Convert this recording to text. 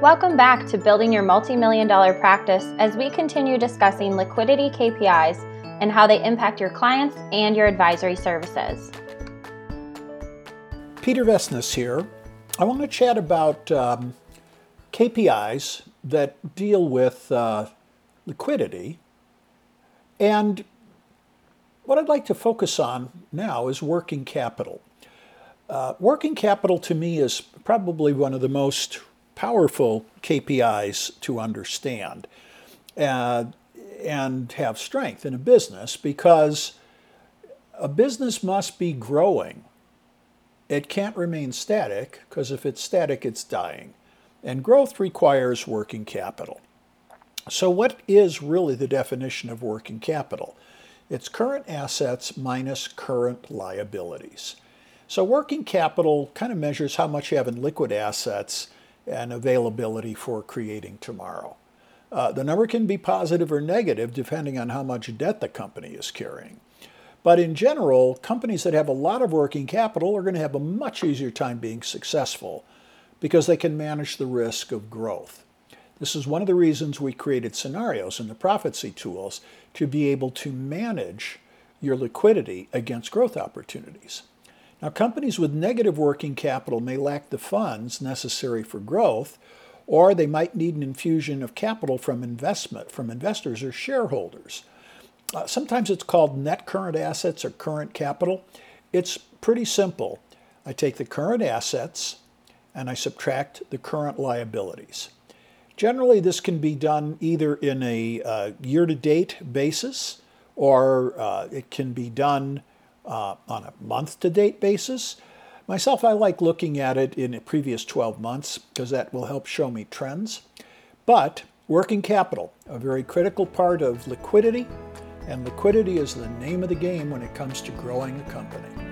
Welcome back to Building Your Multi-Million Dollar Practice as we continue discussing liquidity KPIs and how they impact your clients and your advisory services. Peter Vessenes here. I want to chat about um, KPIs that deal with uh, liquidity. And what I'd like to focus on now is working capital. Uh, working capital to me is probably one of the most powerful KPIs to understand uh, and have strength in a business because a business must be growing. It can't remain static because if it's static, it's dying. And growth requires working capital. So, what is really the definition of working capital? It's current assets minus current liabilities. So, working capital kind of measures how much you have in liquid assets and availability for creating tomorrow. Uh, the number can be positive or negative depending on how much debt the company is carrying. But in general, companies that have a lot of working capital are going to have a much easier time being successful because they can manage the risk of growth. This is one of the reasons we created scenarios in the Prophecy tools to be able to manage your liquidity against growth opportunities. Now, companies with negative working capital may lack the funds necessary for growth, or they might need an infusion of capital from investment, from investors or shareholders. Uh, sometimes it's called net current assets or current capital. It's pretty simple. I take the current assets and I subtract the current liabilities. Generally, this can be done either in a uh, year to date basis or uh, it can be done uh, on a month to date basis. Myself, I like looking at it in the previous 12 months because that will help show me trends. But working capital, a very critical part of liquidity, and liquidity is the name of the game when it comes to growing a company.